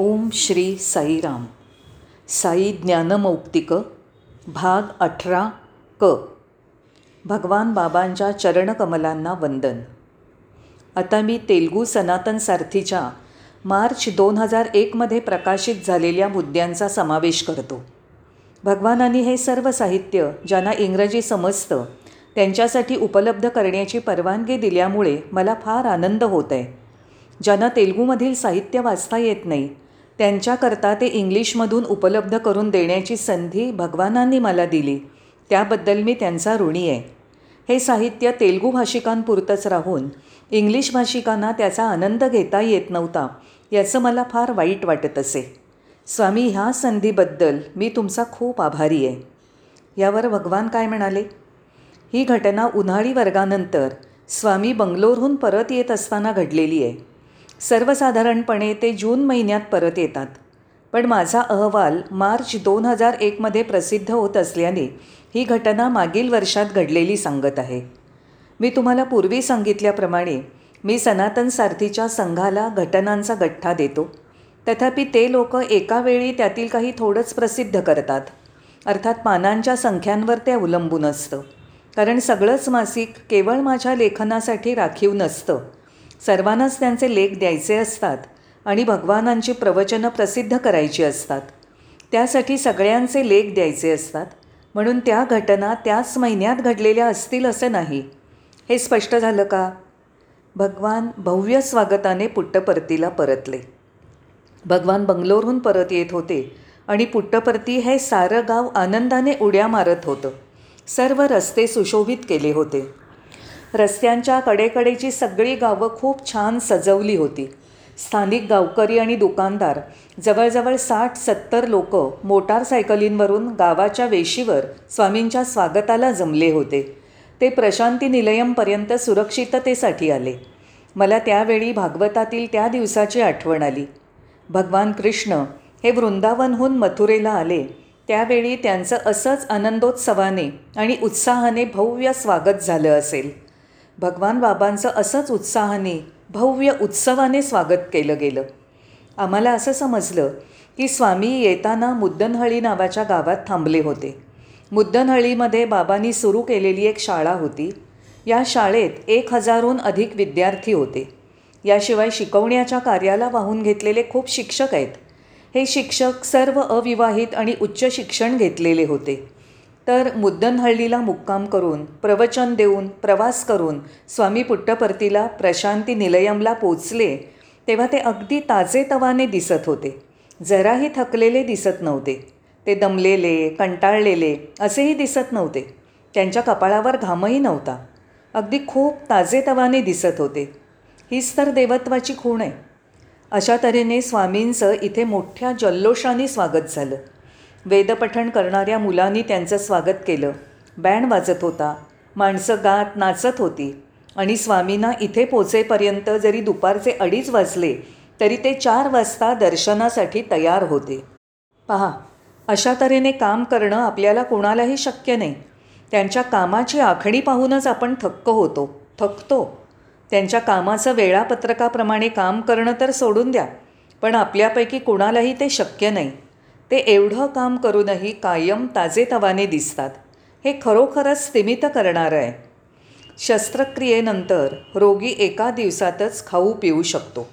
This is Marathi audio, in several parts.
ओम श्री साईराम साई ज्ञानमौक्तिक भाग अठरा क. भगवान बाबांच्या चरणकमलांना वंदन. आता मी तेलगू सनातन सारथीच्या मार्च दोन हजार एकमध्ये प्रकाशित झालेल्या मुद्द्यांचा समावेश करतो. भगवानांनी हे सर्व साहित्य ज्यांना इंग्रजी समजतं त्यांच्यासाठी उपलब्ध करण्याची परवानगी दिल्यामुळे मला फार आनंद होत आहे ज्यांना तेलगूमधील साहित्य वाचता येत नाही त्यांच्याकरता ते इंग्लिशमधून उपलब्ध करून देण्याची संधी भगवानांनी मला दिली. त्याबद्दल मी त्यांचा ऋणी आहे. हे साहित्य तेलगू भाषिकांपुरतंच राहून इंग्लिश भाषिकांना त्याचा आनंद घेता येत नव्हता याचं मला फार वाईट वाटत असे. स्वामी ह्या संधीबद्दल मी तुमचा खूप आभारी आहे. यावर भगवान काय म्हणाले? ही घटना उन्हाळी वर्गानंतर स्वामी बंगलोरहून परत येत असताना घडलेली आहे. सर्वसाधारणपणे ते जून महिन्यात परत येतात. पण माझा अहवाल मार्च दोन हजार एकमध्ये प्रसिद्ध होत असल्याने ही घटना मागील वर्षात घडलेली सांगत आहे. मी तुम्हाला पूर्वी सांगितल्याप्रमाणे मी सनातन सारथीच्या संघाला घटनांचा गठ्ठा देतो. तथापि ते लोक एका वेळी त्यातील काही थोडंच प्रसिद्ध करतात. अर्थात पानांच्या संख्यांवर ते अवलंबून असतं. कारण सगळंच मासिक केवळ माझ्या लेखनासाठी राखीव नसतं. सर्वांनाच त्यांचे लेख द्यायचे असतात आणि भगवानांची प्रवचनं प्रसिद्ध करायची असतात. त्यासाठी सगळ्यांचे लेख द्यायचे असतात. म्हणून त्या घटना त्याच महिन्यात घडलेल्या असतील असं नाही. हे स्पष्ट झालं का? भगवान भव्य स्वागताने पुट्टपर्तीला परतले. भगवान बंगलोरहून परत येत होते आणि पुट्टपर्ती हे सारं गाव आनंदाने उड्या मारत होतं. सर्व रस्ते सुशोभित केले होते. रस्त्यांच्या कडेकडेची सगळी गावं खूप छान सजवली होती. स्थानिक गावकरी आणि दुकानदार जवळजवळ साठ सत्तर लोक मोटारसायकलींवरून गावाच्या वेशीवर स्वामींच्या स्वागताला जमले होते. ते प्रशांती निलयमपर्यंत सुरक्षिततेसाठी आले. मला त्यावेळी भागवतातील त्या दिवसाची आठवण आली. भगवान कृष्ण हे वृंदावनहून मथुरेला आले. त्यावेळी त्यांचं असंच आनंदोत्सवाने आणि उत्साहाने भव्य स्वागत झालं असेल. भगवान बाबांचं असंच उत्साहाने भव्य उत्सवाने स्वागत केलं गेलं. आम्हाला असं समजलं की स्वामी येताना मुद्दनहळी नावाच्या गावात थांबले होते. मुद्दनहळीमध्ये बाबांनी सुरू केलेली एक शाळा होती. या शाळेत एक हजारहून अधिक विद्यार्थी होते. याशिवाय शिकवण्याच्या कार्याला वाहून घेतलेले खूप शिक्षक आहेत. हे शिक्षक सर्व अविवाहित आणि उच्च शिक्षण घेतलेले होते. तर मुद्दनहळ्ळीला मुक्काम करून प्रवचन देऊन प्रवास करून स्वामी पुट्टपर्तीला प्रशांती निलयमला पोचले तेव्हा ते अगदी ताजेतवाने दिसत होते. जराही थकलेले दिसत नव्हते. ते दमलेले कंटाळलेले असेही दिसत नव्हते. त्यांच्या कपाळावर घामही नव्हता. अगदी खूप ताजेतवाने दिसत होते. हीच तर देवत्वाची खूण आहे. अशा तऱ्हेने स्वामींचं इथे मोठ्या जल्लोषाने स्वागत झालं. वेदपठण करणाऱ्या मुलांनी त्यांचं स्वागत केलं. बँड वाजत होता. माणसं गात नाचत होती. आणि स्वामींना इथे पोचेपर्यंत जरी दुपारचे अडीच वाजले तरी ते चार वाजता दर्शनासाठी तयार होते. पहा अशा तऱ्हेने काम करणं आपल्याला कोणालाही शक्य नाही. त्यांच्या कामाची आखणी पाहूनच आपण थक्क होतो. थकतो. त्यांच्या कामाचं वेळापत्रकाप्रमाणे काम करणं तर सोडून द्या पण आपल्यापैकी कोणालाही ते शक्य नाही. ते एवढं काम करूनही कायम ताजेतवाने दिसतात. हे खरोखरच स्थिमित करणारं आहे. शस्त्रक्रियेनंतर रोगी एका दिवसातच खाऊ पिऊ शकतो.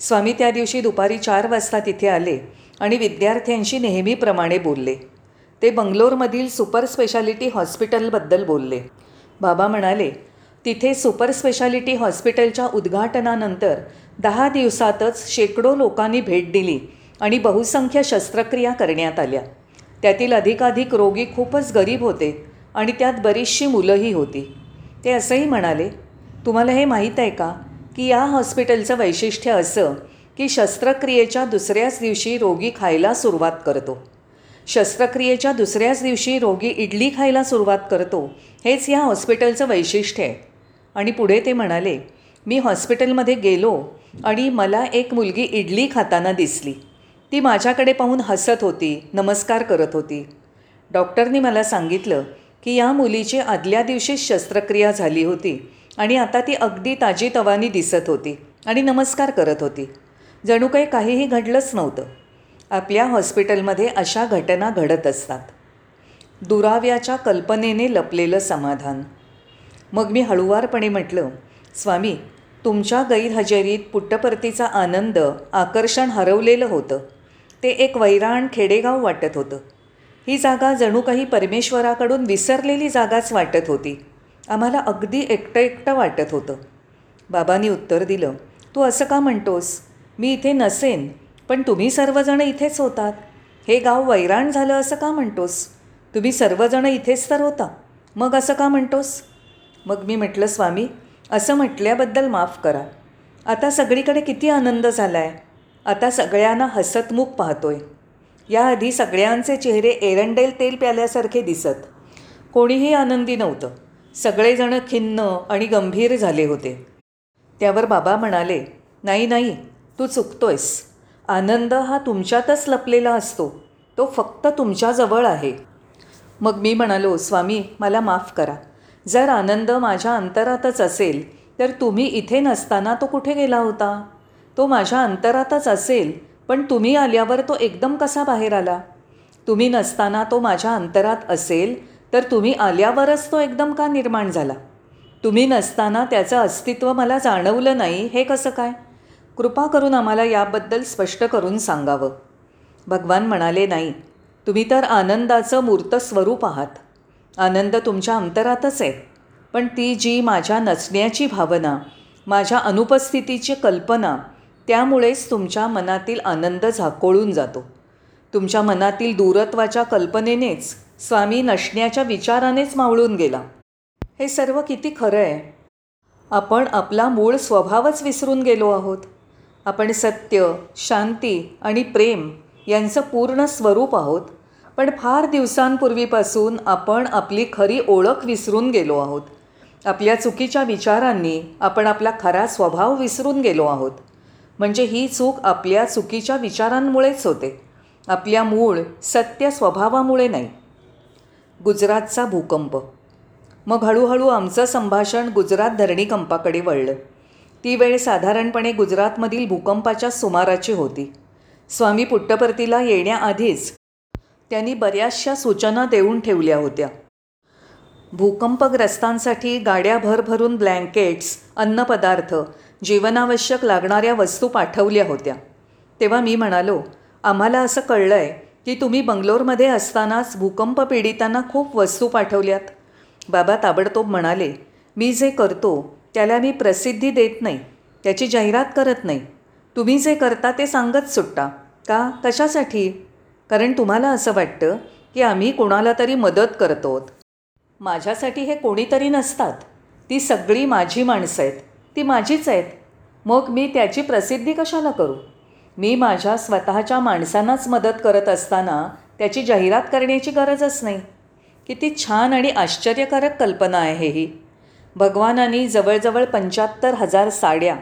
स्वामी त्या दिवशी दुपारी चार वाजता तिथे आले आणि विद्यार्थ्यांशी नेहमीप्रमाणे बोलले. ते बंगलोरमधील सुपर स्पेशालिटी हॉस्पिटलबद्दल बोलले. बाबा म्हणाले तिथे सुपर स्पेशालिटी हॉस्पिटलच्या उद्घाटनानंतर दहा दिवसातच शेकडो लोकांनी भेट दिली आणि बहुसंख्य शस्त्रक्रिया करण्यात आल्या. त्यातील अधिकाधिक रोगी खूपच गरीब होते आणि त्यात बरीचशी मुलंही होती. ते असंही म्हणाले तुम्हाला हे माहीत आहे का की या हॉस्पिटलचं वैशिष्ट्य असं की शस्त्रक्रियेच्या दुसऱ्याच दिवशी रोगी खायला सुरुवात करतो. शस्त्रक्रियेच्या दुसऱ्याच दिवशी रोगी इडली खायला सुरुवात करतो हेच या हॉस्पिटलचं वैशिष्ट्य आहे. आणि पुढे ते म्हणाले मी हॉस्पिटलमध्ये गेलो आणि मला एक मुलगी इडली खाताना दिसली. ती माझ्याकडे पाहून हसत होती नमस्कार करत होती. डॉक्टरनी मला सांगितलं की या मुलीची आदल्या दिवशीच शस्त्रक्रिया झाली होती आणि आता ती अगदी ताजी तवानी दिसत होती आणि नमस्कार करत होती. जणू काही काहीही घडलंच नव्हतं. आपल्या हॉस्पिटलमध्ये अशा घटना घडत असतात. दुराव्याच्या कल्पनेने लपलेलं समाधान. मग मी हळुवारपणे म्हटलं स्वामी तुमच्या गैरहजेरीत पुट्टपर्तीचा आनंद आकर्षण हरवलेलं होतं. ते एक वैराण खेडेगाव वाटत होतं. ही जागा जणू काही परमेश्वराकडून विसरलेली जागाच वाटत होती. आम्हाला अगदी एकटं एकटं वाटत होतं. बाबांनी उत्तर दिलं तू असं का म्हणतोस? मी इथे नसेन पण तुम्ही सर्वजण इथेच होतात. हे गाव वैराण झालं असं का म्हणतोस? तुम्ही सर्वजण इथेच तर होता. मग असं का म्हणतोस? मग मी म्हटलं स्वामी असं म्हटल्याबद्दल माफ करा. आता सगळीकडे किती आनंद झाला आहे आता सगळ्यांना हसतमुख पाहतोय. याआधी सगळ्यांचे चेहरे एरंडेल तेल प्याल्यासारखे दिसत. कोणीही आनंदी नव्हतं. सगळेजण खिन्न आणि गंभीर झाले होते. त्यावर बाबा म्हणाले नाही नाही तू चुकतोयस. आनंद हा तुमच्यातच लपलेला असतो. तो फक्त तुमच्याजवळ आहे. मग मी म्हणालो स्वामी मला माफ करा. जर आनंद माझ्या अंतरातच असेल तर तुम्ही इथे नसताना तो कुठे गेला होता? तो माझ्या अंतरातच असेल पण तुम्ही आल्यावर तो एकदम कसा बाहेर आला? तुम्ही नसताना तो माझ्या अंतरात असेल तर तुम्ही आल्यावरच तो एकदम का निर्माण झाला? तुम्ही नसताना त्याचं अस्तित्व मला जाणवलं नाही हे कसं काय? कृपा करून आम्हाला याबद्दल स्पष्ट करून सांगावं. भगवान म्हणाले नाही तुम्ही तर आनंदाचं मूर्त स्वरूप आहात. आनंद तुमच्या अंतरातच आहे. पण ती जी माझ्या नसण्याची भावना माझ्या अनुपस्थितीची कल्पना त्यामुळेच तुमच्या मनातील आनंद झाकोळून जातो. तुमच्या मनातील दूरत्वाच्या कल्पनेनेच स्वामी नसण्याच्या विचारानेच मावळून गेला. हे सर्व किती खरं आहे. आपण आपला मूळ स्वभावच विसरून गेलो आहोत. आपण सत्य शांती आणि प्रेम यांचं पूर्ण स्वरूप आहोत. पण फार दिवसांपूर्वीपासून आपण आपली खरी ओळख विसरून गेलो आहोत. आपल्या चुकीच्या विचारांनी आपण आपला खरा स्वभाव विसरून गेलो आहोत. म्हणजे ही चूक आपल्या चुकीच्या विचारांमुळेच होते. आपल्या मूळ सत्य स्वभावामुळे नाही. गुजरातचा भूकंप. मग हळूहळू आमचं संभाषण गुजरात धरणीकंपाकडे वळलं. ती वेळ साधारणपणे गुजरातमधील भूकंपाच्या सुमाराची होती. स्वामी पुट्टपर्तीला येण्याआधीच त्यांनी बऱ्याचशा सूचना देऊन ठेवल्या होत्या. भूकंपग्रस्तांसाठी गाड्या भरभरून ब्लँकेट्स अन्नपदार्थ जीवनावश्यक लागणाऱ्या वस्तू पाठवल्या होत्या. तेव्हा मी म्हणालो आम्हाला असं कळलं आहे की तुम्ही बंगलोरमध्ये असतानाच भूकंप पीडितांना खूप वस्तू पाठवल्यात. बाबा ताबडतोब म्हणाले मी जे करतो त्याला मी प्रसिद्धी देत नाही त्याची जाहिरात करत नाही. तुम्ही जे करता ते सांगत सुटता. का? कशासाठी? कारण तुम्हाला असं वाटतं की आम्ही कोणाला तरी मदत करतो माझ्यासाठी हे कोणीतरी नसतात. ती सगळी माझी माणसं आहेत. ती माझीच आहेत. मग मी त्याची प्रसिद्धी कशाला करू? मी माझ्या स्वतःच्या माणसांनाच मदत करत असताना त्याची जाहिरात करण्याची गरजच नाही. किती छान आणि आश्चर्यकारक कल्पना आहे ही. भगवानांनी जवळजवळ पंच्याहत्तर हजार साड्या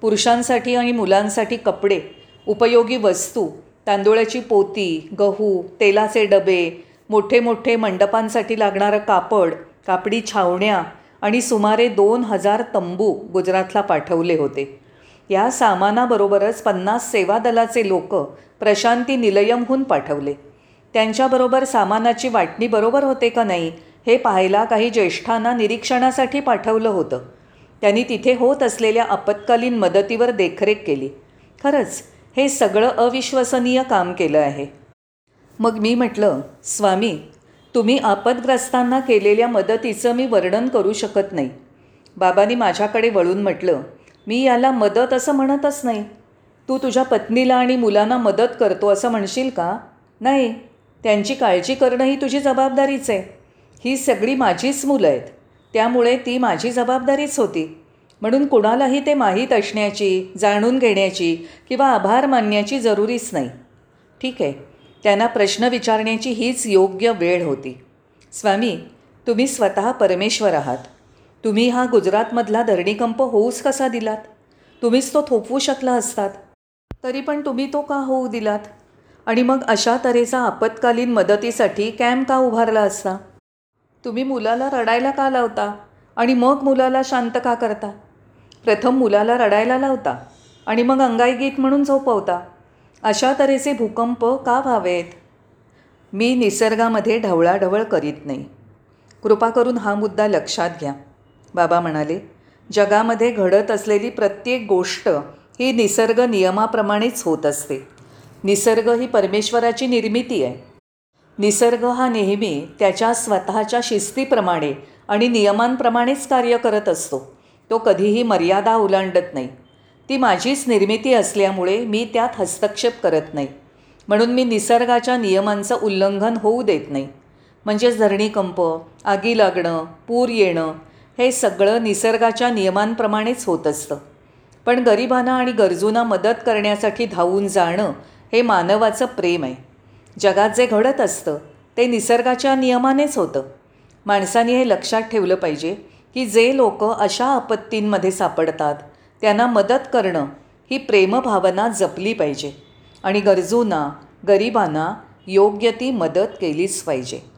पुरुषांसाठी आणि मुलांसाठी कपडे उपयोगी वस्तू तांदूळाची पोती गहू तेलाचे डबे मोठे मोठे मंडपांसाठी लागणारं कापड कापडी छावण्या आणि सुमारे दोन हजार तंबू गुजरातला पाठवले होते. या सामानाबरोबरच पन्नास सेवा दलाचे लोक प्रशांती निलयमहून पाठवले. त्यांच्याबरोबर सामानाची वाटणी बरोबर होते का नाही हे पाहायला काही ज्येष्ठांना निरीक्षणासाठी पाठवलं होतं. त्यांनी तिथे होत असलेल्या आपत्कालीन मदतीवर देखरेख केली. खरंच हे सगळं अविश्वसनीय काम केलं आहे. मग मी म्हटलं स्वामी तुम्ही आपदग्रस्तांना केलेल्या मदतीचं मी वर्णन करू शकत नाही. बाबांनी माझ्याकडे वळून म्हटलं मी याला मदत असं म्हणतच नाही. तू तुझ्या पत्नीला आणि मुलांना मदत करतो असं म्हणशील का? नाही. त्यांची काळजी करणं ही तुझी जबाबदारीच आहे. ही सगळी माझीच मुलं आहेत. त्यामुळे ती माझी जबाबदारीच होती. म्हणून कुणालाही ते माहीत असण्याची जाणून घेण्याची किंवा आभार मानण्याची जरुरीच नाही. ठीक आहे. त्यांना प्रश्न विचारण्याची हीच योग्य वेळ होती. स्वामी तुम्ही स्वतः परमेश्वर आहात. तुम्ही हा गुजरातमधला धरणीकंप होऊच कसा दिलात? तुम्हीच तो थोपवू शकला असतात. तरी पण तुम्ही तो का होऊ दिलात? आणि मग अशा तऱ्हेचा आपत्कालीन मदतीसाठी कॅम्प का उभारला असता? तुम्ही मुलाला रडायला का लावता? आणि मग मुलाला शांत का करता? प्रथम मुलाला रडायला लावता आणि मग अंगाईगीत म्हणून झोपवता. अशा तऱ्हेचे भूकंप का व्हावेत? मी निसर्गामध्ये ढवळाढवळ करीत नाही. कृपा करून हा मुद्दा लक्षात घ्या. बाबा म्हणाले जगामध्ये घडत असलेली प्रत्येक गोष्ट ही निसर्ग नियमाप्रमाणेच होत असते. निसर्ग ही परमेश्वराची निर्मिती आहे. निसर्ग हा नेहमी त्याच्या स्वतःच्या शिस्तीप्रमाणे आणि नियमांप्रमाणेच कार्य करत असतो. तो कधीही मर्यादा ओलांडत नाही. ती माझीच निर्मिती असल्यामुळे मी त्यात हस्तक्षेप करत नाही. म्हणून मी निसर्गाच्या नियमांचं उल्लंघन होऊ देत नाही. म्हणजेच धरणीकंप आगी लागणं पूर येणं हे सगळं निसर्गाच्या नियमांप्रमाणेच होत असतं. पण गरिबांना आणि गरजूंना मदत करण्यासाठी धावून जाणं हे मानवाचं प्रेम आहे. जगात जे घडत असतं ते निसर्गाच्या नियमानेच होतं. माणसाने हे लक्षात ठेवलं पाहिजे की जे लोक अशा आपत्तींमध्ये सापडतात त्यांना मदत करणं ही प्रेमभावना जपली पाहिजे आणि गरजूंना गरिबांना योग्य ती मदत केलीच पाहिजे.